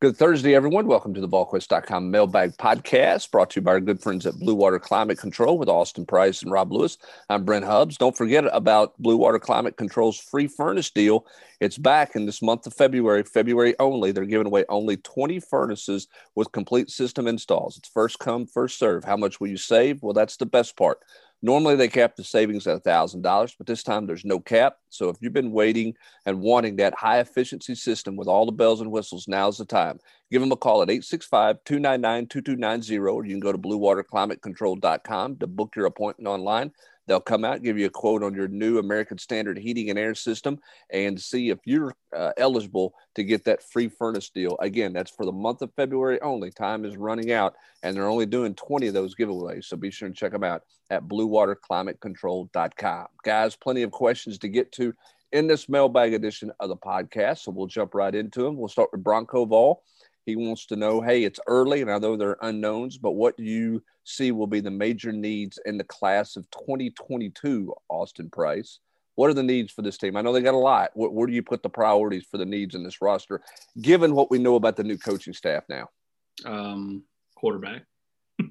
Good Thursday, everyone. Welcome to the VolQuest.com mailbag podcast brought to you by our good friends at Blue Water Climate Control with Austin Price and Rob Lewis. I'm Brent Hubbs. Don't forget about Blue Water Climate Control's free furnace deal. It's back in this month of February, February only. They're giving away only 20 furnaces with complete system installs. It's first come, first serve. How much will you save? Well, that's the best part. Normally they cap the savings at $1,000, but this time there's no cap. So if you've been waiting and wanting that high efficiency system with all the bells and whistles, now's the time. Give them a call at 865 299 2290, or you can go to bluewaterclimatecontrol.com to book your appointment online. They'll come out, give you a quote on your new American Standard heating and air system, and see if you're uh, eligible to get that free furnace deal. Again, that's for the month of February only. Time is running out, and they're only doing 20 of those giveaways. So be sure and check them out at bluewaterclimatecontrol.com. Guys, plenty of questions to get to in this mailbag edition of the podcast. So we'll jump right into them. We'll start with Bronco Vol. He wants to know, hey, it's early, and I know there are unknowns, but what do you see will be the major needs in the class of 2022, Austin Price? What are the needs for this team? I know they got a lot. Where, where do you put the priorities for the needs in this roster, given what we know about the new coaching staff now? Um, quarterback.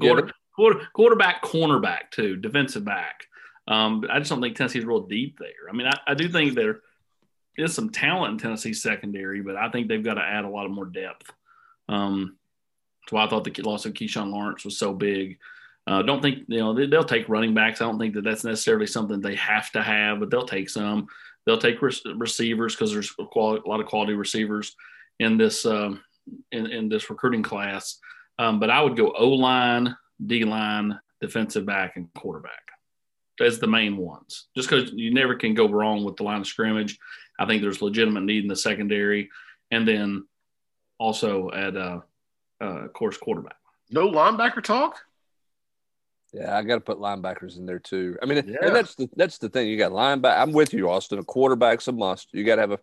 Quarter, quarter, quarterback, cornerback, too, defensive back. Um, I just don't think Tennessee's real deep there. I mean, I, I do think they're – is some talent in Tennessee secondary, but I think they've got to add a lot of more depth. Um, that's why I thought the loss of Keyshawn Lawrence was so big. Uh, don't think you know they, will take running backs. I don't think that that's necessarily something they have to have, but they'll take some. They'll take re- receivers because there's a, quality, a, lot of quality receivers in this um, in, in, this recruiting class. Um, but I would go O line, D line, defensive back, and quarterback as the main ones. Just because you never can go wrong with the line of scrimmage. I think there's legitimate need in the secondary, and then also at uh, uh, course quarterback. No linebacker talk. Yeah, I got to put linebackers in there too. I mean, yeah. and that's the that's the thing. You got linebacker. I'm with you, Austin. A quarterback's a must. You got to have a.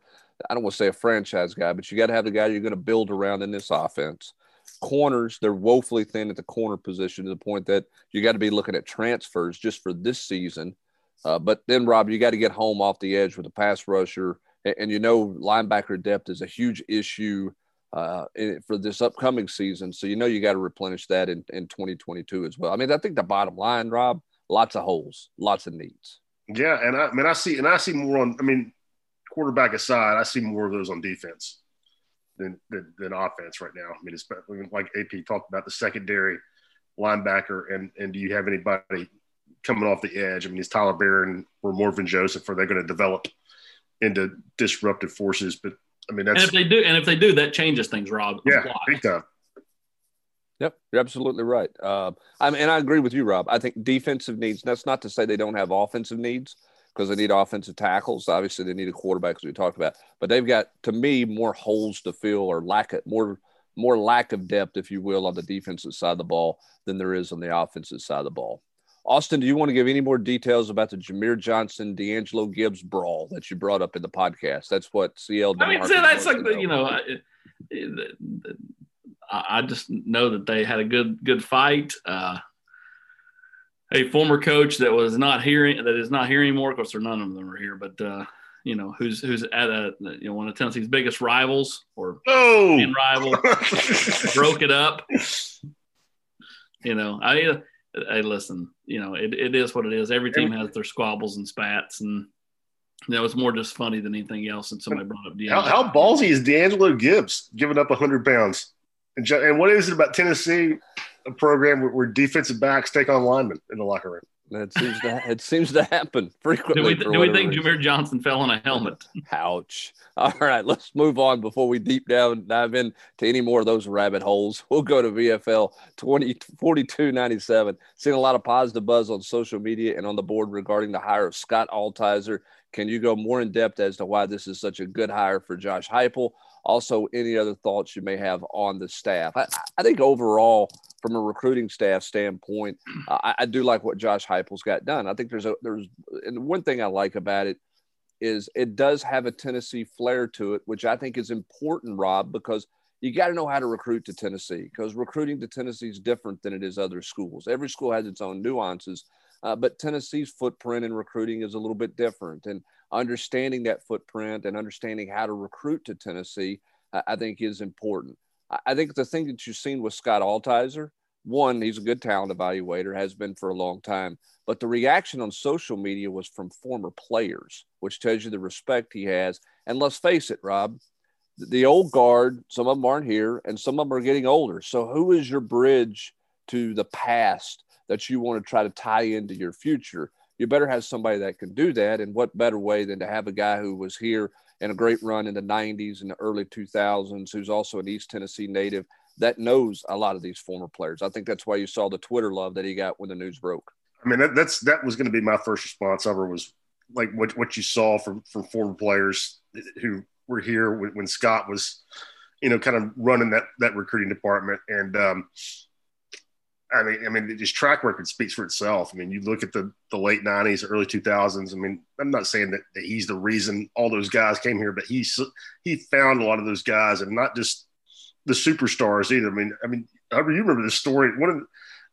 I don't want to say a franchise guy, but you got to have the guy you're going to build around in this offense. Corners, they're woefully thin at the corner position to the point that you got to be looking at transfers just for this season uh, but then, Rob, you got to get home off the edge with a pass rusher. And, and you know, linebacker depth is a huge issue uh, for this upcoming season. So, you know, you got to replenish that in, in 2022 as well. I mean, I think the bottom line, Rob, lots of holes, lots of needs. Yeah. And I, I mean, I see, and I see more on, I mean, quarterback aside, I see more of those on defense than, than, than offense right now. I mean, it's like AP talked about the secondary linebacker, and, and do you have anybody coming off the edge. I mean, is Tyler Baron or Morvin Joseph are they going to develop into disruptive forces? But I mean, that's and if they do, and if they do, that changes things, Rob. Yeah, big time. Yep, you're absolutely right. Uh, I mean, and I agree with you, Rob. I think defensive needs. That's not to say they don't have offensive needs because they need offensive tackles. Obviously, they need a quarterback, as we talked about. But they've got, to me, more holes to fill or lack of more more lack of depth, if you will, on the defensive side of the ball than there is on the offensive side of the ball. Austin, do you want to give any more details about the Jahmir Johnson, D'Angelo Gibbs brawl that you brought up in the podcast? That's what CL. I mean, so that's like the, you know, I, I, just know that they had a good good fight. Uh, a former coach that was not hearing that is not here anymore. Of course, there none of them are here, but uh, you know who's who's at a you know one of Tennessee's biggest rivals or oh. rival broke it up. You know, I hey, listen, you know, it, it is what it is. Every team has their squabbles and spats, and you know, it's more just funny than anything else. And somebody brought up D'Angelo. How, how ballsy is D'Angelo Gibbs giving up 100 pounds? And, and what is it about Tennessee, a program where, where defensive backs take on linemen in the locker room? That seems to it seems to happen frequently. Do we, do we think Jahmir Johnson fell on a helmet? Ouch! All right, let's move on before we deep down dive into any more of those rabbit holes. We'll go to VFL 20, 4297. Seeing a lot of positive buzz on social media and on the board regarding the hire of Scott Altizer. Can you go more in depth as to why this is such a good hire for Josh Heupel? Also, any other thoughts you may have on the staff? I, I think overall from a recruiting staff standpoint, I, I, do like what Josh Heupel's got done. I think there's a there's and one thing I like about it is it does have a Tennessee flair to it, which I think is important, Rob, because you got to know how to recruit to Tennessee because recruiting to Tennessee is different than it is other schools. Every school has its own nuances, uh, but Tennessee's footprint in recruiting is a little bit different. And understanding that footprint and understanding how to recruit to Tennessee I think is important. I, think the thing that you've seen with Scott Altizer, one, he's a good talent evaluator, has been for a long time, but the reaction on social media was from former players, which tells you the respect he has. And let's face it, Rob, the old guard, some of them aren't here, and some of them are getting older. So, who is your bridge to the past that you want to try to tie into your future? You better have somebody that can do that. And what better way than to have a guy who was here in a great run in the 90s and the early 2000s, who's also an East Tennessee native that knows a lot of these former players. I think that's why you saw the Twitter love that he got when the news broke. I mean, that, that's that was going to be my first response ever was like what what you saw from from former players who were here when, when Scott was, you know, kind of running that that recruiting department. And um, I mean, I mean, his track record speaks for itself. I mean, you look at the the late '90s, early 2000s. I mean, I'm not saying that, that he's the reason all those guys came here, but he's he found a lot of those guys, and not just the superstars either. I mean, I mean, I you remember the story. One of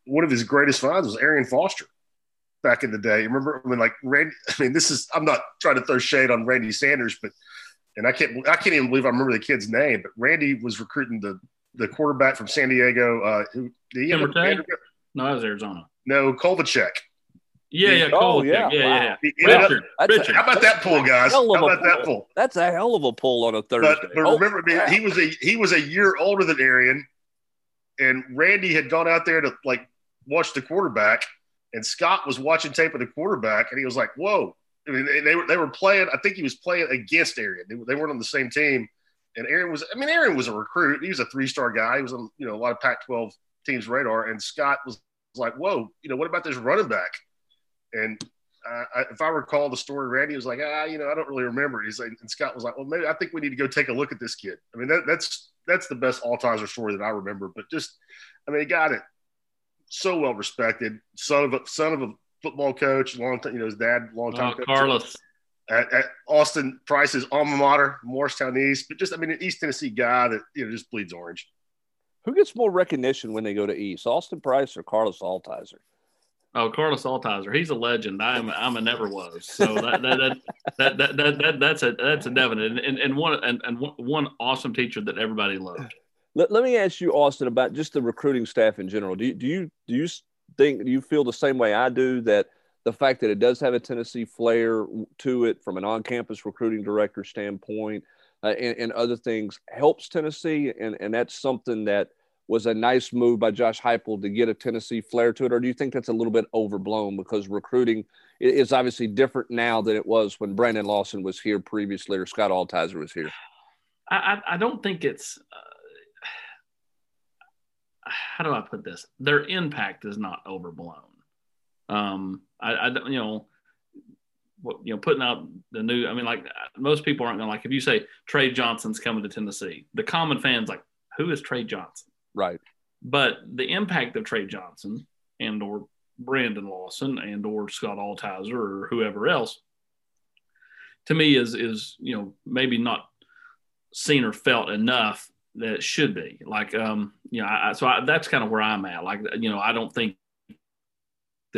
one of his greatest finds was Arian Foster back in the day. Remember when like Randy? I mean, this is I'm not trying to throw shade on Randy Sanders, but and I can't I can't even believe I remember the kid's name. But Randy was recruiting the the quarterback from San Diego. Uh, who he No, that was Arizona. No, Kovalcheck. Yeah, yeah, oh, yeah, yeah, wow. yeah. Richard, Richard. How about that pull, guys? How about that pull? That's a hell of a pull on a Thursday. But, but oh, remember, man, he was a he was a year older than Arian, and Randy had gone out there to like watch the quarterback, and Scott was watching tape of the quarterback, and he was like, "Whoa!" I mean, they were they were playing. I think he was playing against Arian. They, they weren't on the same team, and Arian was. I mean, Arian was a recruit. He was a three star guy. He was on you know a lot of Pac-12 teams' radar, and Scott was, was like, "Whoa!" You know, what about this running back? And uh, I, if I recall the story, Randy was like, ah, you know, I don't really remember. He's like, and Scott was like, well, maybe I think we need to go take a look at this kid. I mean, that, that's that's the best Altizer story that I remember. But just, I mean, he got it so well respected, son of a son of a football coach, long time, you know, his dad, long time. Oh, Carlos. At, at, Austin Price's alma mater, Morristown East, but just I mean, an East Tennessee guy that you know just bleeds orange. Who gets more recognition when they go to East, Austin Price or Carlos Altizer? Oh, Carlos Altizer, he's a legend. I'm I'm a never was. So that that that, that, that, that, that that's a that's a definite and, and one and, and one awesome teacher that everybody loved. Let, let me ask you, Austin, about just the recruiting staff in general. Do you do you do you think do you feel the same way I do that the fact that it does have a Tennessee flair to it from an on-campus recruiting director standpoint uh, and, and other things helps Tennessee, and and that's something that was a nice move by Josh Heupel to get a Tennessee flair to it, or do you think that's a little bit overblown because recruiting is obviously different now than it was when Brandon Lawson was here previously or Scott Altizer was here? I, I don't think it's. Uh, how do I put this? Their impact is not overblown. Um, I, I don't, you know, what, you know, putting out the new. I mean, like most people aren't gonna like if you say Trey Johnson's coming to Tennessee. The common fans like, who is Trey Johnson? Right. But the impact of Trey Johnson and or Brandon Lawson and or Scott Altizer or whoever else, to me is is you know maybe not seen or felt enough that it should be. Like um, you know, I, so I, that's kind of where I'm at. Like you know, I don't think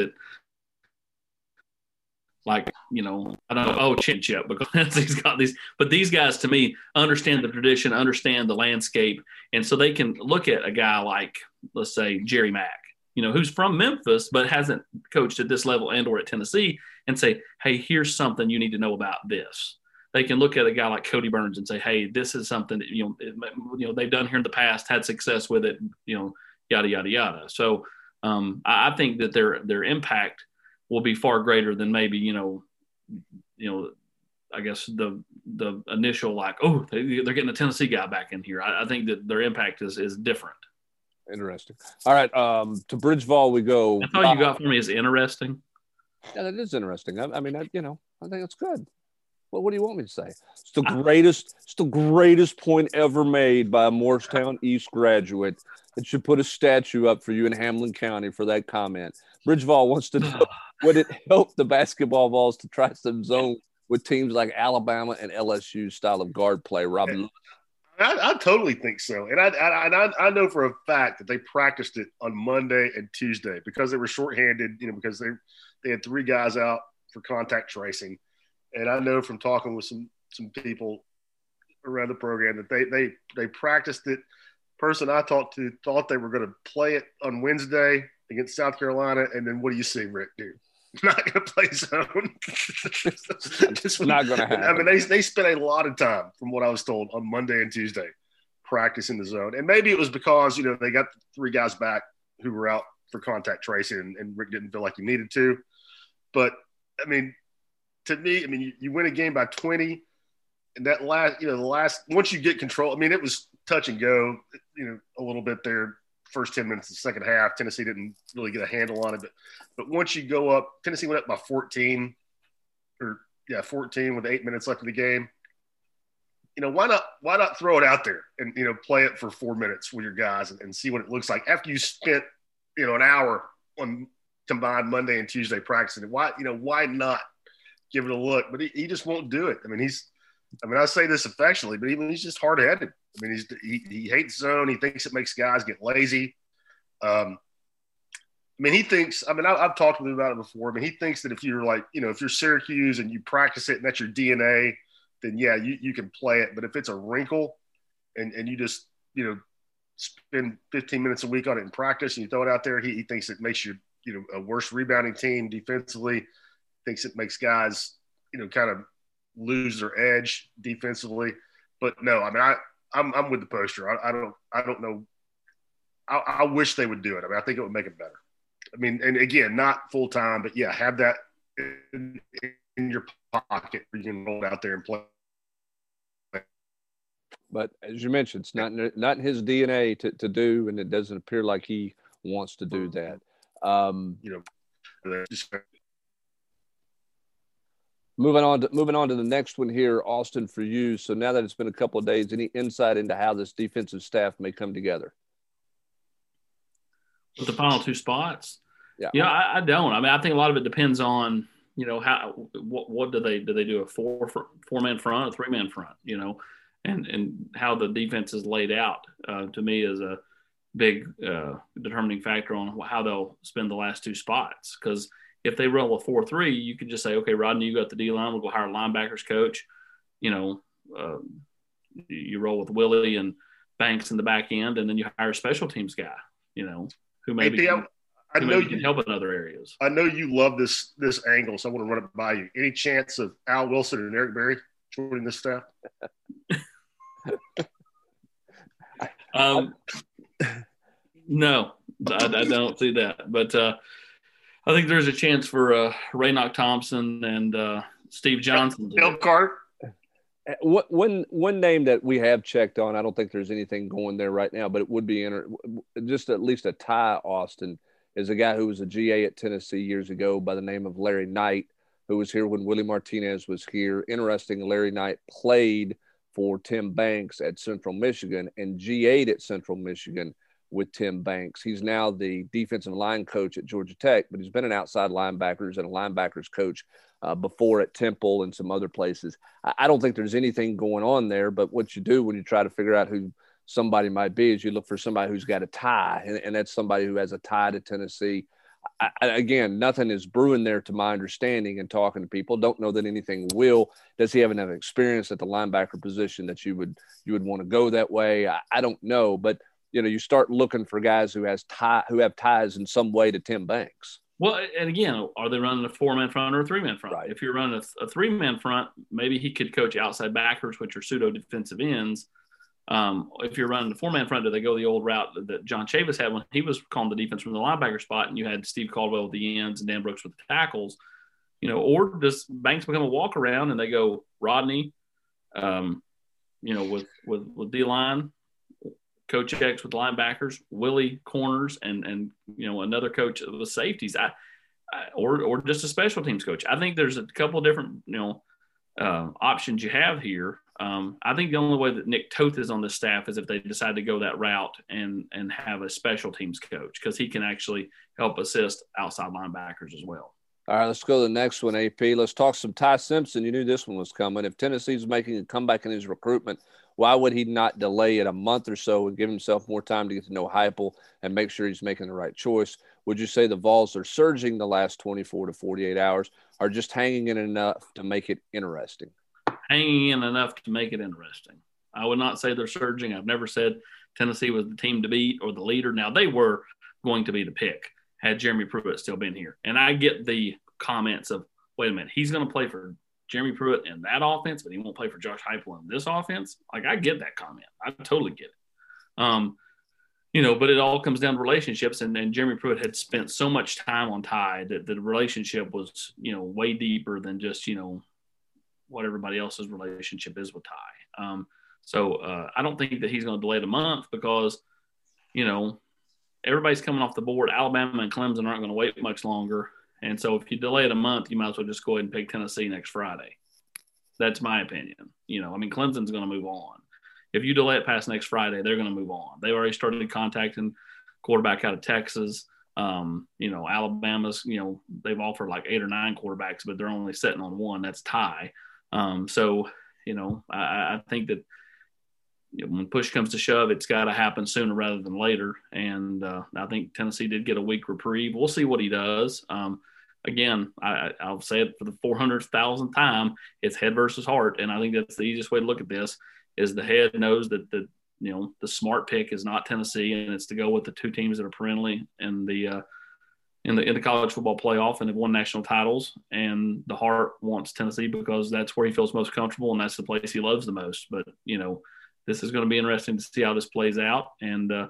that like you know I don't know oh chin chip because he's got these but these guys to me understand the tradition understand the landscape and so they can look at a guy like let's say Jerry Mack you know who's from Memphis but hasn't coached at this level and or at Tennessee and say hey here's something you need to know about this. They can look at a guy like Cody Burns and say hey this is something that you know it, you know they've done here in the past had success with it you know yada yada yada. So um, I, I think that their their impact will be far greater than maybe you know you know I guess the the initial like oh they, are getting a Tennessee guy back in here. I, I, think that their impact is is different. Interesting. All right, um, to Bridgeville we go. That's all you got for me is interesting. Yeah, that is interesting. I, I mean, I, you know, I think it's good. Well, what do you want me to say? It's the greatest. It's the greatest point ever made by a Morristown East graduate. That should put a statue up for you in Hamblen County for that comment. Bridgeville wants to know would it help the basketball Vols to try some zone with teams like Alabama and LSU style of guard play? Rob, I, I, totally think so, and I, I, I know for a fact that they practiced it on Monday and Tuesday because they were shorthanded. You know, because they they had three guys out for contact tracing, and I know from talking with some some people around the program that they they they practiced it. Person I talked to thought they were going to play it on Wednesday against South Carolina, and then what do you see, Rick? Do not going to play zone. Just not going to happen. I mean, they they spent a lot of time, from what I was told, on Monday and Tuesday practicing the zone, and maybe it was because you know they got three guys back who were out for contact tracing, and, and Rick didn't feel like he needed to. But I mean, to me, I mean, you, you win a game by 20 and that last, you know, the last, once you get control, I mean, it was touch and go, you know, a little bit there, first 10 minutes of the second half. Tennessee didn't really get a handle on it. But, but once you go up, Tennessee went up by 14 or, yeah, 14 with eight minutes left of the game. You know, why not, why not throw it out there and, you know, play it for four minutes with your guys and, and see what it looks like after you spent, you know, an hour on combined Monday and Tuesday practicing. Why, you know, why not give it a look? But he, he just won't do it. I mean, he's, I mean, I say this affectionately, but even he's just hard headed. I mean, he's he, he hates zone. He thinks it makes guys get lazy. Um, I mean, he thinks. I mean, I, have talked with him about it before. I mean, he thinks that if you're like, you know, if you're Syracuse and you practice it and that's your DNA, then yeah, you, you can play it. But if it's a wrinkle, and and you just you know spend 15 minutes a week on it in practice and you throw it out there, he, he thinks it makes you you know a worse rebounding team defensively. Thinks it makes guys you know kind of lose their edge defensively. But no, I mean, I I'm, I'm with the poster. I, I don't I don't know. I, I, wish they would do it. I mean, I think it would make it better. I mean, and again, not full time, but yeah, have that in, in your pocket where you can roll out there and play. But as you mentioned, it's not not in his DNA to, to do, and it doesn't appear like he wants to do that. Um, you know, Moving on to moving on to the next one here, Austin, for you. So now that it's been a couple of days, any insight into how this defensive staff may come together? With the final two spots, yeah, you know, I, I, don't. I mean, I think a lot of it depends on you know how what what do they do they do a four four man front, a three man front, you know, and and how the defense is laid out. Uh, to me, is a big uh, determining factor on how they'll spend the last two spots because if they roll a four three, you could just say, okay, Rodney, you got the D line. We'll go hire a linebackers coach. You know, uh, you roll with Willie and Banks in the back end, and then you hire a special teams guy. You know, who maybe hey, can, I, who know maybe you, can help in other areas. I know you love this this angle, so I want to run it by you. Any chance of Al Wilson and Eric Berry joining this staff? um, no, I, I, don't see that, but. Uh, I think there's a chance for uh, Raynoch Thompson and uh, Steve Johnson. Bill Cart. Uh, what one one name that we have checked on? I don't think there's anything going there right now, but it would be inter- just at least a tie. Austin is a guy who was a GA at Tennessee years ago by the name of Larry Knight, who was here when Willie Martinez was here. Interesting, Larry Knight played for Tim Banks at Central Michigan and GA'd at Central Michigan with Tim Banks. He's now the defensive line coach at Georgia Tech, but he's been an outside linebackers and a linebackers coach uh, before at Temple and some other places. I, I, don't think there's anything going on there, but what you do when you try to figure out who somebody might be is you look for somebody who's got a tie, and, and that's somebody who has a tie to Tennessee. I, again, nothing is brewing there to my understanding and talking to people. Don't know that anything will. Does he have enough experience at the linebacker position that you would you would want to go that way? I, I don't know, but you know you start looking for guys who has tie who have ties in some way to Tim Banks. Well, and again, are they running a four man front or a three man front? Right. If you're running a, a three man front, maybe he could coach outside backers, which are pseudo defensive ends. Um, if you're running the four man front, do they go the old route that John Chavis had when he was calling the defense from the linebacker spot, and you had Steve Caldwell with the ends and Dan Brooks with the tackles? You know, or does Banks become a walk around and they go Rodney, um, you know, with with with D line, Coach X with linebackers, Willie corners, and and you know another coach of the safeties. I, I, or or just a special teams coach. I think there's a couple of different you know uh, options you have here. Um, I think the only way that Nick Toth is on the staff is if they decide to go that route and and have a special teams coach because he can actually help assist outside linebackers as well. All right, let's go to the next one, AP. Let's talk some Ty Simpson. You knew this one was coming. If Tennessee's making a comeback in his recruitment, why would he not delay it a month or so and give himself more time to get to know Heupel and make sure he's making the right choice? Would you say the Vols are surging the last 24 to 48 hours or just hanging in enough to make it interesting? Hanging in enough to make it interesting. I would not say they're surging. I've never said Tennessee was the team to beat or the leader. Now they were going to be the pick had Jeremy Pruitt still been here. And I get the comments of, wait a minute, he's going to play for Jeremy Pruitt in that offense, but he won't play for Josh Heupel in this offense. Like I get that comment. I totally get it. Um, you know, but it all comes down to relationships. And, and Jeremy Pruitt had spent so much time on Ty that the relationship was, you know, way deeper than just, you know, what everybody else's relationship is with Ty. Um, so uh, I don't think that he's going to delay the month because, you know, everybody's coming off the board. Alabama and Clemson aren't going to wait much longer. And so if you delay it a month, you might as well just go ahead and pick Tennessee next Friday. That's my opinion. You know, I mean, Clemson's going to move on. If you delay it past next Friday, they're going to move on. They've already started contacting quarterback out of Texas. Um, you know, Alabama's, you know, they've offered like eight or nine quarterbacks, but they're only sitting on one. That's Ty. Um, so, you know, I, I think that – when push comes to shove, it's got to happen sooner rather than later. And uh, I think Tennessee did get a week reprieve. We'll see what he does. Um, again, I, will say it for the 400,000th time. It's head versus heart, and I think that's the easiest way to look at this. Is the head knows that the you know the smart pick is not Tennessee, and it's to go with the two teams that are perennially in the uh, in the in the college football playoff and have won national titles. And the heart wants Tennessee because that's where he feels most comfortable, and that's the place he loves the most. But you know this is going to be interesting to see how this plays out and uh,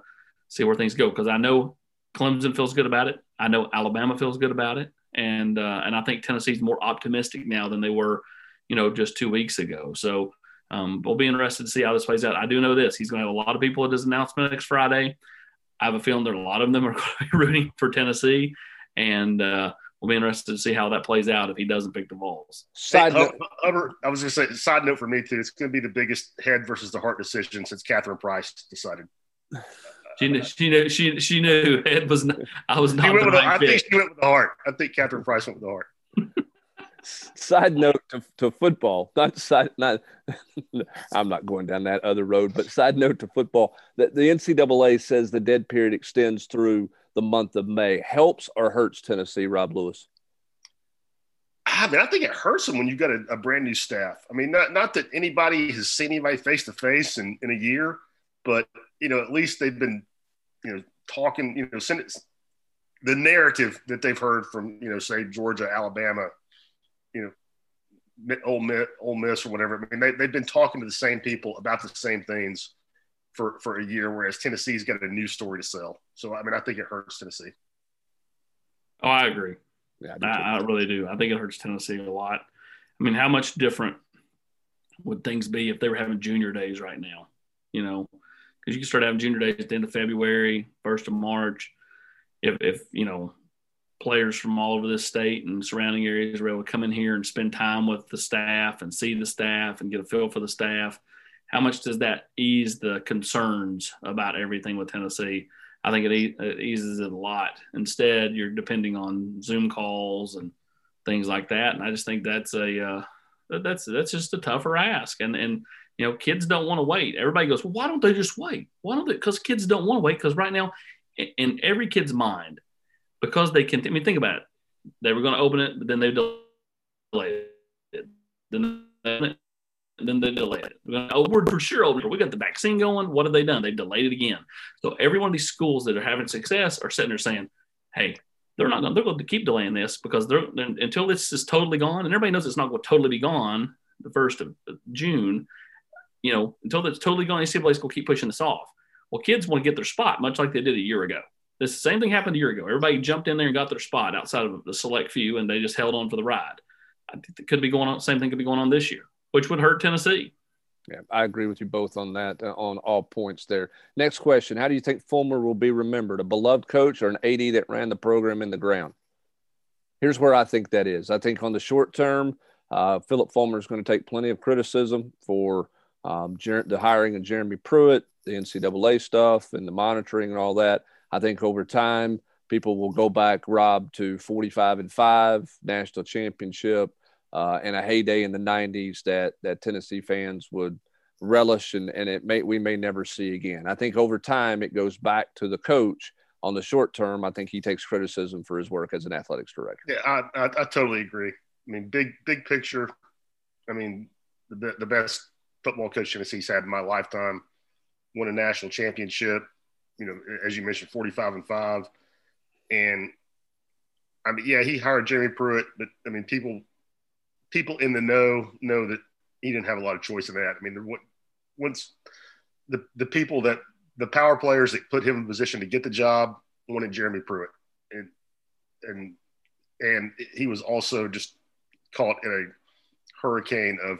see where things go. Because I know Clemson feels good about it. I know Alabama feels good about it, and uh, and I think Tennessee's more optimistic now than they were, you know, just two weeks ago. So um, we'll be interested to see how this plays out. I do know this: he's going to have a lot of people at his announcement next Friday. I have a feeling that a lot of them are going to be rooting for Tennessee, and uh, we'll be interested to see how that plays out if he doesn't pick the Vols. Side hey, note, uh, Hubbard, I was going to say, side note for me too. It's going to be the biggest head versus the heart decision since Catherine Price decided. She knew, she knew, she, she knew head was not, I was not. She went with the, I think she went with the heart. I think Catherine Price went with the heart. side note to, to football, not side, not, I'm not going down that other road, but side note to football that the NCAA says the dead period extends through the month of May helps or hurts Tennessee, Rob Lewis? Ah, I mean, I think it hurts them when you've got a, a, brand new staff. I mean, not not that anybody has seen anybody face to face in in a year, but you know, at least they've been, you know, talking. You know, send it, the narrative that they've heard from you know, say Georgia, Alabama, you know, Ole Miss, Ole Miss or whatever. I mean, they, they've been talking to the same people about the same things for for a year, whereas Tennessee's got a new story to sell. So I mean, I think it hurts Tennessee. Oh, I agree. Yeah, I, I, I really do. I think it hurts Tennessee a lot. I mean, how much different would things be if they were having junior days right now? You know, because you can start having junior days at the end of February, first of March. If if you know players from all over this state and surrounding areas were able to come in here and spend time with the staff and see the staff and get a feel for the staff how much does that ease the concerns about everything with Tennessee? I think it, e- it, eases it a lot. Instead, you're depending on Zoom calls and things like that, and I just think that's a uh, that's that's just a tougher ask. And and you know, kids don't want to wait. Everybody goes, well, why don't they just wait? Why don't they? Because kids don't want to wait. Because right now, in every kid's mind, because they can. I mean, think about it. They were going to open it, but then they delayed it. Then then they delayed it. Going, oh, we're for sure over. We got the vaccine going. What have they done? They've delayed it again. So every one of these schools that are having success are sitting there saying, "Hey, they're not going. They're going to keep delaying this because they're, until this is totally gone, and everybody knows it's not going to totally be gone the first of June. You know, until it's totally gone, NCAA's going to keep pushing this off. Well, kids want to get their spot, much like they did a year ago. This same thing happened a year ago. Everybody jumped in there and got their spot outside of the select few, and they just held on for the ride. I think it could be going on. Same thing could be going on this year which would hurt Tennessee. Yeah, I agree with you both on that, uh, on all points there. Next question How do you think Fulmer will be remembered? A beloved coach or an AD that ran the program in the ground? Here's where I think that is. I think on the short term, uh, Phillip Fulmer is going to take plenty of criticism for um, Jer- the hiring of Jeremy Pruitt, the NCAA stuff, and the monitoring and all that. I think over time, people will go back, Rob, to 45 and 5, national championship, uh, and a heyday in the 90s that that Tennessee fans would relish and, and it may we may never see again. I think over time it goes back to the coach. On the short term, I think he takes criticism for his work as an athletics director. Yeah, I, I, I totally agree. I mean, big big picture. I mean, the the best football coach Tennessee's had in my lifetime. Won a national championship, you know, as you mentioned, 45 and five. And I mean, yeah, he hired Jeremy Pruitt, but I mean, people, people in the know know that he didn't have a lot of choice in that. I mean, once the the people that the power players that put him in position to get the job wanted Jeremy Pruitt, and and and he was also just caught in a hurricane of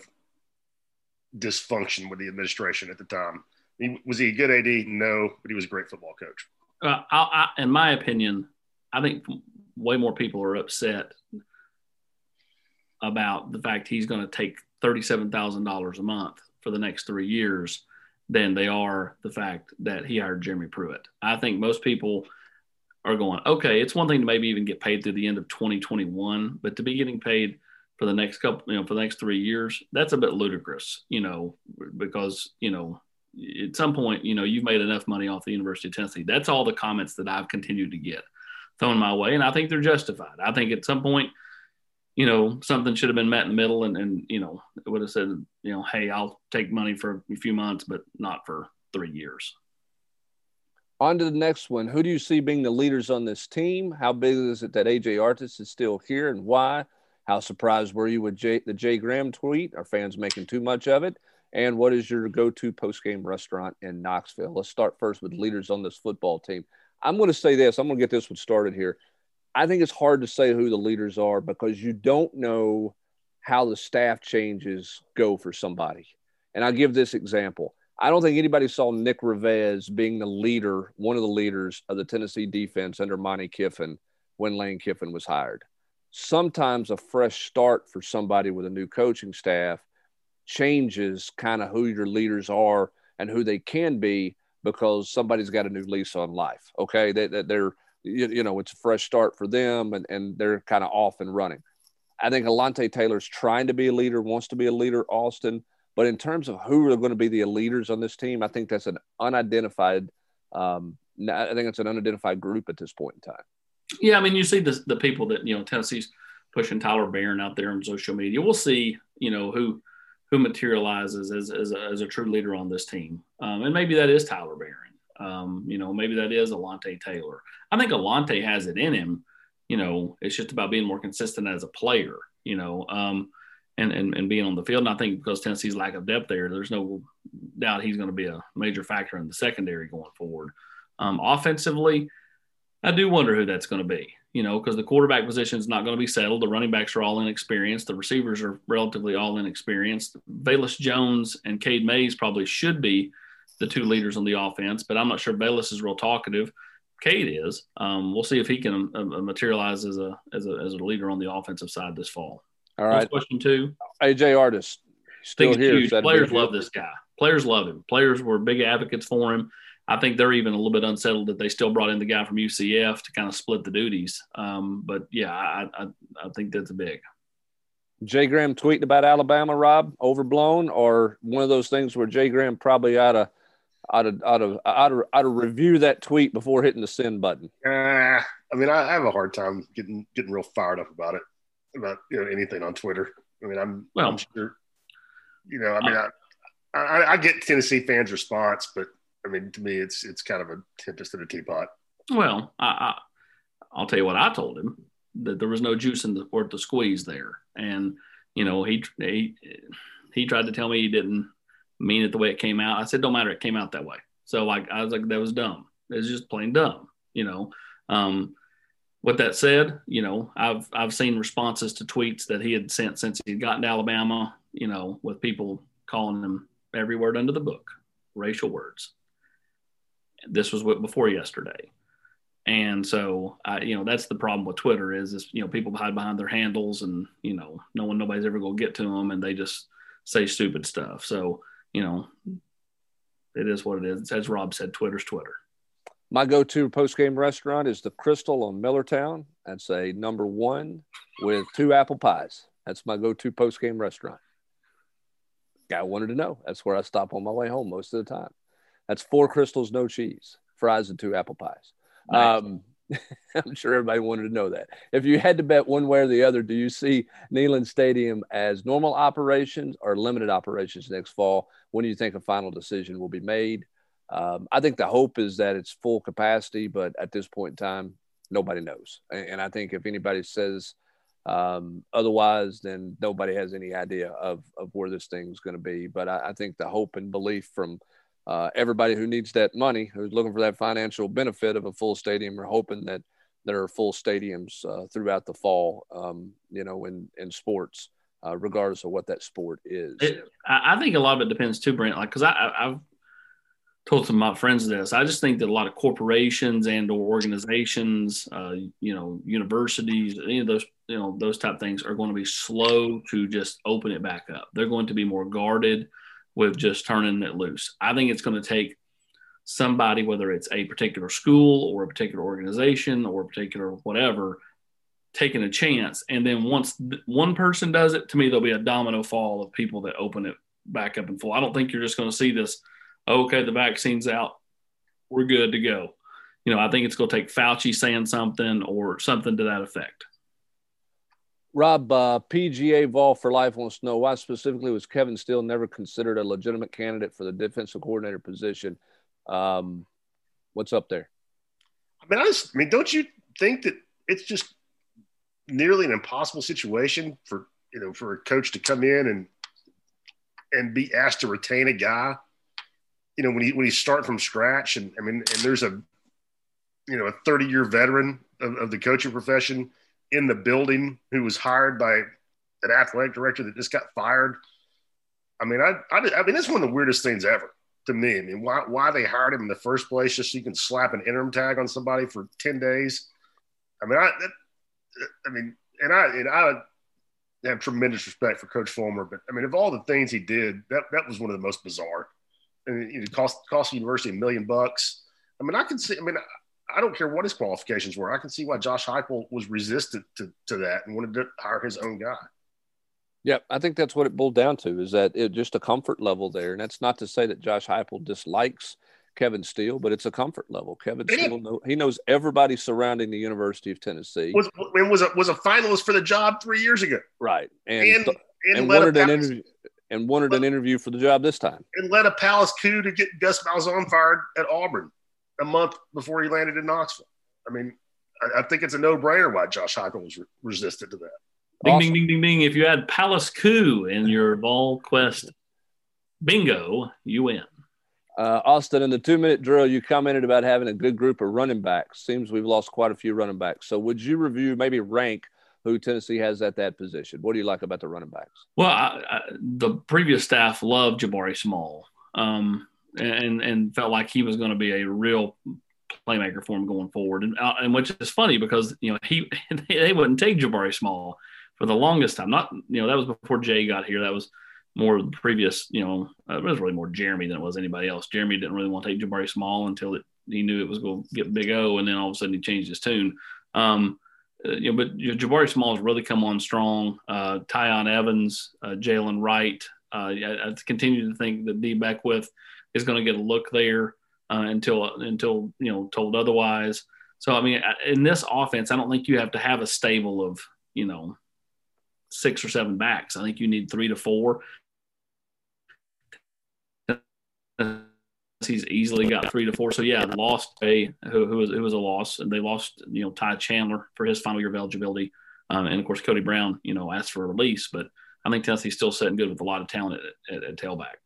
dysfunction with the administration at the time. He, was he a good AD? No, but he was a great football coach. Uh, I, I, in my opinion, I think way more people are upset about the fact he's going to take thirty-seven thousand dollars a month for the next three years than they are the fact that he hired Jeremy Pruitt. I think most people are going, okay, it's one thing to maybe even get paid through the end of 2021, but to be getting paid for the next couple, you know, for the next three years, that's a bit ludicrous, you know, because, you know, at some point, you know, you've made enough money off the University of Tennessee. That's all the comments that I've continued to get thrown my way. And I think they're justified. I think at some point, you know, something should have been met in the middle and, and, you know, it would have said, you know, hey, I'll take money for a few months, but not for three years. On to the next one. Who do you see being the leaders on this team? How big is it that AJ Artis is still here and why? How surprised were you with Jay, the Jay Graham tweet? Are fans making too much of it? And what is your go to post game restaurant in Knoxville? Let's start first with leaders on this football team. I'm going to say this. I'm going to get this one started here. I think it's hard to say who the leaders are because you don't know how the staff changes go for somebody. And I'll give this example. I don't think anybody saw Nick Reveiz being the leader, one of the leaders of the Tennessee defense under Monte Kiffin when Lane Kiffin was hired. Sometimes a fresh start for somebody with a new coaching staff changes kind of who your leaders are and who they can be because somebody's got a new lease on life. Okay. They, they're, you know, it's a fresh start for them and, and they're kind of off and running. I think Alontae Taylor's trying to be a leader, wants to be a leader, Austin. But in terms of who are going to be the leaders on this team, I think that's an unidentified. Um, I think it's an unidentified group at this point in time. Yeah, I mean, you see the the people that you know Tennessee's pushing Tyler Baron out there on social media. We'll see, you know, who who materializes as as a, as a true leader on this team, um, and maybe that is Tyler Baron. Um, you know, maybe that is Alontae Taylor. I think Alontae has it in him. You know, it's just about being more consistent as a player. You know, um, and, and, and being on the field. And I think because Tennessee's lack of depth there, there's no doubt he's going to be a major factor in the secondary going forward. Um, offensively, I do wonder who that's going to be, you know, because the quarterback position is not going to be settled. The running backs are all inexperienced. The receivers are relatively all inexperienced. Velus Jones and Cade Mays probably should be the two leaders on the offense, but I'm not sure Velus is real talkative. Cade is. Um, we'll see if he can uh, materialize as a, as a as a leader on the offensive side this fall. All right. question two. AJ Artis. Still here. Players love this guy. Players love him. Players were big advocates for him. I think they're even a little bit unsettled that they still brought in the guy from UCF to kind of split the duties. Um, but yeah, I, I, I think that's a big. Jay Graham tweeting about Alabama, Rob, overblown, or one of those things where Jay Graham probably ought to ought to I'd ought to, ought to review that tweet before hitting the send button. Uh, I mean, I, I have a hard time getting getting real fired up about it about you know anything on Twitter. I mean, I'm well, I'm sure. You know, I mean, uh, I, I, I get Tennessee fans' response, but I mean, to me, it's it's kind of a tempest in a teapot. Well, I, I will tell you what I told him that there was no juice in the or the squeeze there, and you know he he he tried to tell me he didn't mean it the way it came out. I said, don't matter, it came out that way. So like I was like, that was dumb. It's just plain dumb, you know. Um, with that said, you know, I've I've seen responses to tweets that he had sent since he'd gotten to Alabama, you know, with people calling him every word under the book, racial words. This was what before yesterday. And so, I, you know, that's the problem with Twitter is, is, you know, people hide behind their handles and, you know, no one, nobody's ever going to get to them and they just say stupid stuff. So, you know, it is what it is. As Rob said, Twitter's Twitter. My go-to post-game restaurant is the Krystal on Millertown. That's a number one with two apple pies. That's my go-to post-game restaurant. Guy wanted to know. That's where I stop on my way home most of the time. That's four Krystals, no cheese, fries, and two apple pies. Nice. Um, I'm sure everybody wanted to know that. If you had to bet one way or the other, do you see Neyland Stadium as normal operations or limited operations next fall? When do you think a final decision will be made? Um, I think the hope is that it's full capacity, but at this point in time, nobody knows. And, and I think if anybody says um, otherwise, then nobody has any idea of, of where this thing's going to be. But I, I, think the hope and belief from uh, everybody who needs that money, who's looking for that financial benefit of a full stadium, are hoping that there are full stadiums uh, throughout the fall, um, you know, in, in sports. Uh, regardless of what that sport is, it, I think a lot of it depends too, Brent. Like, because I, I've told some of my friends this. I just think that a lot of corporations and or organizations, uh, you know, universities, any of those, you know, those type things are going to be slow to just open it back up. They're going to be more guarded with just turning it loose. I think it's going to take somebody, whether it's a particular school or a particular organization or a particular whatever, taking a chance. And then once one person does it, to me, there'll be a domino fall of people that open it back up and full. I don't think you're just going to see this okay, the vaccine's out, we're good to go. You know, I think it's going to take Fauci saying something or something to that effect. Rob, uh, PGA Vol for Life wants to know why specifically was Kevin Steele never considered a legitimate candidate for the defensive coordinator position? Um, what's up there? I mean, I, just, I mean, don't you think that it's just nearly an impossible situation for you know for a coach to come in and and be asked to retain a guy you know, when he when he start from scratch, and I mean, and there's a you know a 30 year veteran of, of the coaching profession in the building who was hired by an athletic director that just got fired. I mean, I, I, I mean, it's one of the weirdest things ever to me. I mean, why, why they hired him in the first place, just so you can slap an interim tag on somebody for 10 days. I mean, I, I mean, and I, and I have tremendous respect for coach Fulmer, but I mean, of all the things he did, that, that was one of the most bizarre and it cost cost the university a million bucks. I mean, I can see. I mean, I don't care what his qualifications were. I can see why Josh Heupel was resistant to, to that and wanted to hire his own guy. Yeah, I think that's what it boiled down to is that it just a comfort level there, and that's not to say that Josh Heupel dislikes Kevin Steele, but it's a comfort level. Kevin and Steele know, he knows everybody surrounding the University of Tennessee. Was was a was a finalist for the job three years ago. Right, and and, and, and wanted an interview and wanted an interview for the job this time. And led a palace coup to get Gus Malzahn fired at Auburn a month before he landed in Knoxville. I mean, I, I think it's a no-brainer why Josh Heupel was re- resistant to that. Ding, awesome. ding, ding, ding, ding. If you had Palace Coup in your ball Quest bingo, you win. Uh, Austin, in the two minute drill, you commented about having a good group of running backs. Seems we've lost quite a few running backs. So, would you review, maybe rank who Tennessee has at that position. What do you like about the running backs? Well, I, I, the previous staff loved Jabari Small um, and and felt like he was going to be a real playmaker for him going forward, and, uh, and which is funny because you know he they wouldn't take Jabari Small for the longest time. Not you know that was before Jay got here. That was more of the previous you know uh, it was really more Jeremy than it was anybody else. Jeremy didn't really want to take Jabari Small until it, he knew it was going to get Big O, and then all of a sudden he changed his tune. Um, uh, you know, but Jabari Small has really come on strong. Uh, Tiyon Evans, uh, Jaylen Wright. Uh, I, I, continue to think that Dee Beckwith is going to get a look there uh, until until you know told otherwise. So I mean, in this offense, I don't think you have to have a stable of you know six or seven backs. I think you need three to four he's easily got three to four. So yeah, lost a who, who was who was a loss, and they lost you know Ty Chandler for his final year of eligibility, um, and of course Cody Brown you know asked for a release, but I think Tennessee's still sitting good with a lot of talent at, at, at tailback.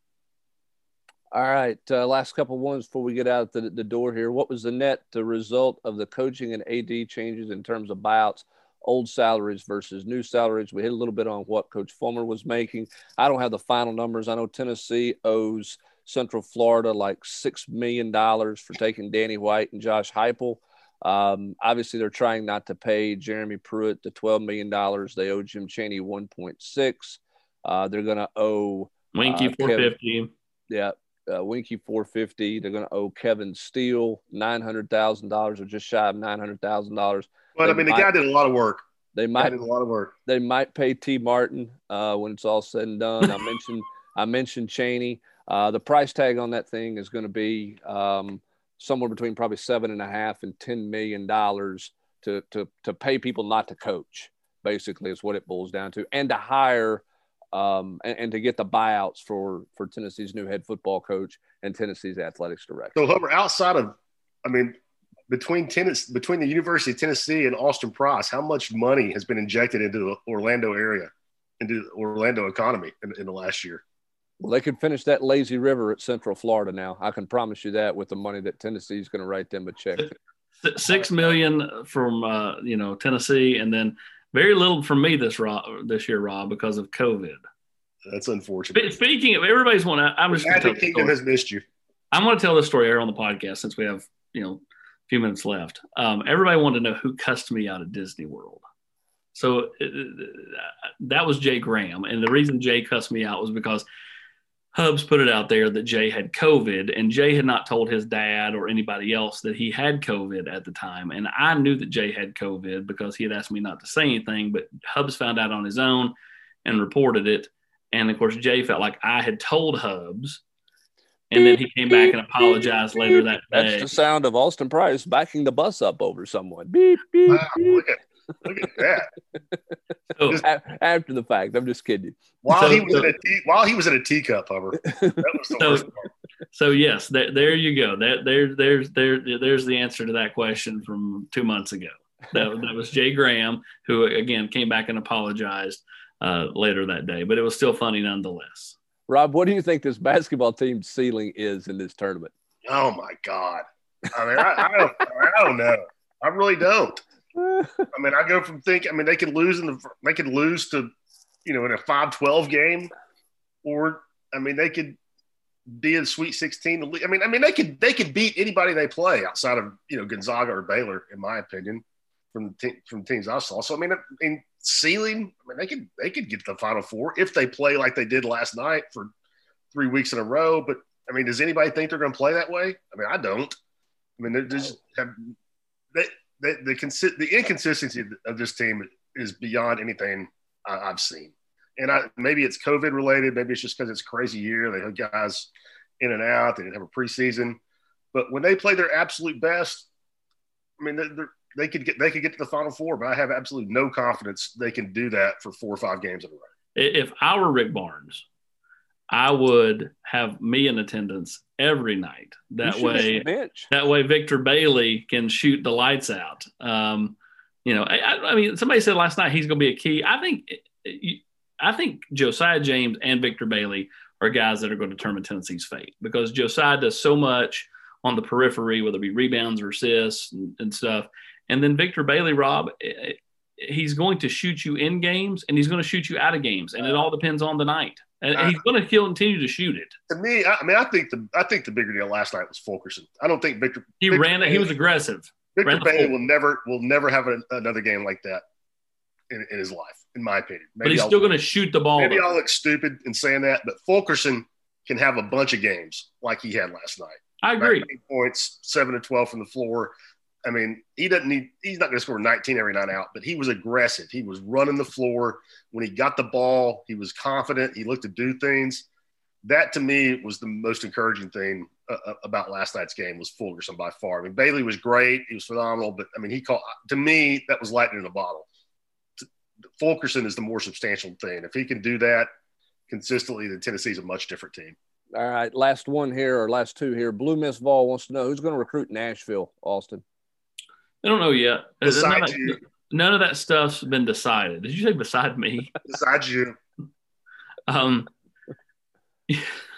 All right, uh, last couple ones before we get out the, the door here. What was the net the result of the coaching and AD changes in terms of buyouts? old salaries versus new salaries. We hit a little bit on what Coach Fulmer was making. I don't have the final numbers. I know Tennessee owes Central Florida like six million dollars for taking Danny White and Josh Heupel. Um, obviously, they're trying not to pay Jeremy Pruitt the twelve million dollars. They owe Jim Chaney one point six. Uh, they're going to owe Weinke uh, four fifty. Yeah, uh, Weinke four fifty. They're going to owe Kevin Steele nine hundred thousand dollars, or just shy of nine hundred thousand dollars. But I mean, might, the guy did a lot of work. They might did a lot of work. They might pay Tee Martin uh, when it's all said and done. I mentioned I mentioned Chaney. Uh, the price tag on that thing is going to be um, somewhere between probably seven and a half and ten million dollars to to to pay people not to coach. Basically, is what it boils down to, and to hire um, and, and, to get the buyouts for for Tennessee's new head football coach and Tennessee's athletics director. So, Hubbard, outside of, I mean, between Tennessee, between the University of Tennessee and Austin Price, how much money has been injected into the Orlando area, into the Orlando economy in, in the last year? Well, they could finish that lazy river at Central Florida now. I can promise you that with the money that Tennessee is going to write them a check. Six million from uh, you know Tennessee, and then very little from me this Rob, this year, Rob, because of COVID. That's unfortunate. Speaking of everybody's one, I'm just Magic Kingdom has missed you. I'm going to tell this story here on the podcast since we have you know a few minutes left. Um, everybody wanted to know who cussed me out at Disney World. So uh, that was Jay Graham, and the reason Jay cussed me out was because Hubs put it out there that Jay had COVID, and Jay had not told his dad or anybody else that he had COVID at the time. And I knew that Jay had COVID because he had asked me not to say anything, but Hubs found out on his own and reported it. And of course, Jay felt like I had told Hubs. And then he came back and apologized later that day. That's the sound of Austin Price backing the bus up over someone. Beep, beep, wow, beep. Look at that. so, after the fact, I'm just kidding. While so, he was so, in a tea, while he was in a teacup, however, that was the so, worst part. So yes, there, there you go. That there, there's there, there's the answer to that question from two months ago. That, that was Jay Graham, who again came back and apologized uh, later that day, but it was still funny nonetheless. Rob, what do you think this basketball team's ceiling is in this tournament? Oh my God! I mean, I, I don't, I don't know. I really don't. I mean, I go from thinking. I mean, they could lose in the they could lose to, you know, in a 5-12 game, or I mean, they could be in Sweet Sixteen. I mean, I mean, they could they could beat anybody they play outside of you know Gonzaga or Baylor, in my opinion, from te- from teams I saw. So I mean, in ceiling, I mean, they could they could get to the Final Four if they play like they did last night for three weeks in a row. But I mean, does anybody think they're going to play that way? I mean, I don't. I mean, they're just have, they the the, consi- the inconsistency of this team is beyond anything I, have seen. And I, maybe it's COVID related. Maybe it's just because it's crazy year. They have guys in and out. They didn't have a preseason. But when they play their absolute best, I mean, they're, they could get they could get to the final four. But I have absolutely no confidence they can do that for four or five games in a row. If I were Rick Barnes, I would have me in attendance every night. That way, that way Victor Bailey can shoot the lights out. Um, you know, I, I, mean, somebody said last night he's going to be a key. I think, I think Josiah James and Victor Bailey are guys that are going to determine Tennessee's fate because Josiah does so much on the periphery, whether it be rebounds or assists and, and stuff. And then Victor Bailey, Rob, he's going to shoot you in games and he's going to shoot you out of games, and it all depends on the night. And uh, he's going to continue to shoot it. To me, I, I, mean, I think the I think the bigger deal last night was Fulkerson. I don't think Victor. He Victor ran it. He was aggressive. Victor Bailey will never will never have a, another game like that in, in, his life, in my opinion. Maybe but he's I'll, still going to shoot the ball. Maybe though. I'll look stupid in saying that, but Fulkerson can have a bunch of games like he had last night. I agree. Points, seven to twelve from the floor. I mean, he doesn't need, he's not going to score 19 every night out, but he was aggressive. He was running the floor. When he got the ball, he was confident. He looked to do things. That to me was the most encouraging thing uh, uh about last night's game was Fulkerson by far. I mean, Bailey was great. He was phenomenal, but I mean, he caught, to me, that was lightning in a bottle. Fulkerson is the more substantial thing. If he can do that consistently, then Tennessee's a much different team. All right, last one here or last two here. Blue Miss Vol wants to know who's going to recruit Nashville, Austin. I don't know yet. None of, that, none of, that, stuff's been decided. Did you say beside me? Beside you. Um,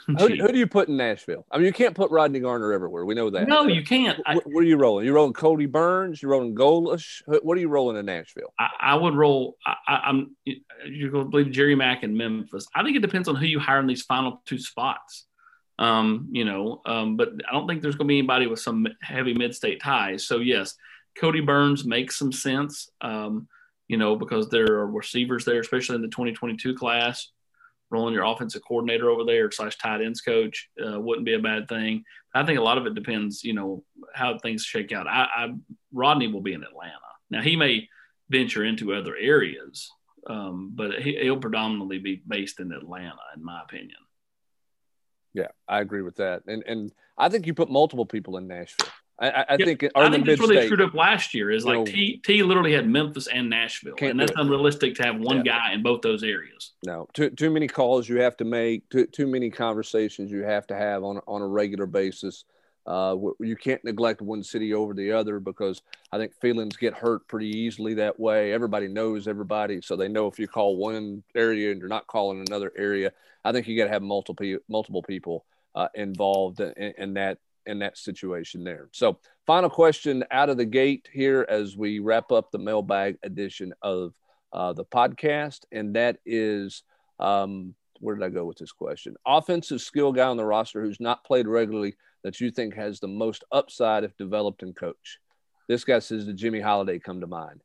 who, who, do you put in Nashville? I mean, you can't put Rodney Garner everywhere. We know that. No, you can't. What, what are you rolling? You're rolling Kodi Burns? You're rolling Golesh? What are you rolling in Nashville? I, I would roll. I, am You're going to believe Jerry Mack in Memphis. I think it depends on who you hire in these final two spots. Um, you know, um, but I don't think there's going to be anybody with some heavy mid-state ties. So yes, Kodi Burns makes some sense, um, you know, because there are receivers there, especially in the 2022 class. Rolling your offensive coordinator over there slash tight ends coach uh, wouldn't be a bad thing. I think a lot of it depends, you know, how things shake out. I, I Rodney will be in Atlanta now. He may venture into other areas, um, but he, will predominantly be based in Atlanta, in my opinion. Yeah, I agree with that, and and I think you put multiple people in Nashville. I, I Yeah, think, I think that's where they screwed up last year. Is like know, T T literally had Memphis and Nashville, and that's unrealistic to have one Yeah. guy in both those areas. No, too too many calls you have to make, too too many conversations you have to have on on a regular basis. Uh, you can't neglect one city over the other because I think feelings get hurt pretty easily that way. Everybody knows everybody, so they know if you call one area and you're not calling another area. I think you got to have multiple multiple people uh, involved in, in that in that situation there. So, final question out of the gate here as we wrap up the mailbag edition of uh, the podcast, and that is um, where did I go with this question? Offensive skill guy on the roster who's not played regularly that you think has the most upside if developed and coached. This guy says the Jimmy Holiday come to mind.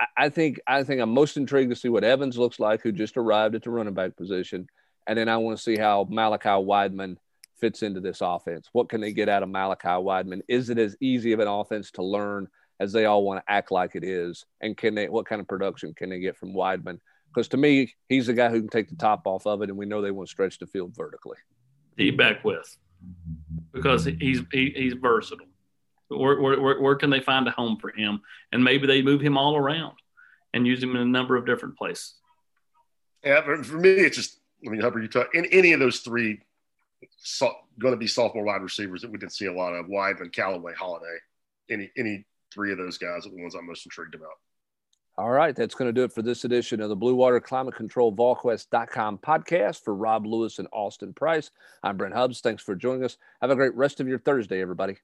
I, I think I think I'm most intrigued to see what Evans looks like, who just arrived at the running back position, and then I want to see how Malachi Wideman fits into this offense. What can they get out of Malachi Wideman? Is it as easy of an offense to learn as they all want to act like it is? And can they what kind of production can they get from Wideman? Because to me, he's the guy who can take the top off of it, and we know they want to stretch the field vertically. He back with because he's he, he's versatile. Where, where, where, where can they find a home for him? And maybe they move him all around and use him in a number of different places. Yeah, for, for me, it's just. I mean, Hubbard, you talk in any of those three, so, going to be sophomore wide receivers that we didn't see a lot of. Wideman, Callaway, Holiday. Any any three of those guys are the ones I'm most intrigued about. All right, that's going to do it for this edition of the Blue Water Climate Control VolQuest.com podcast for Rob Lewis and Austin Price. I'm Brent Hubbs. Thanks for joining us. Have a great rest of your Thursday, everybody.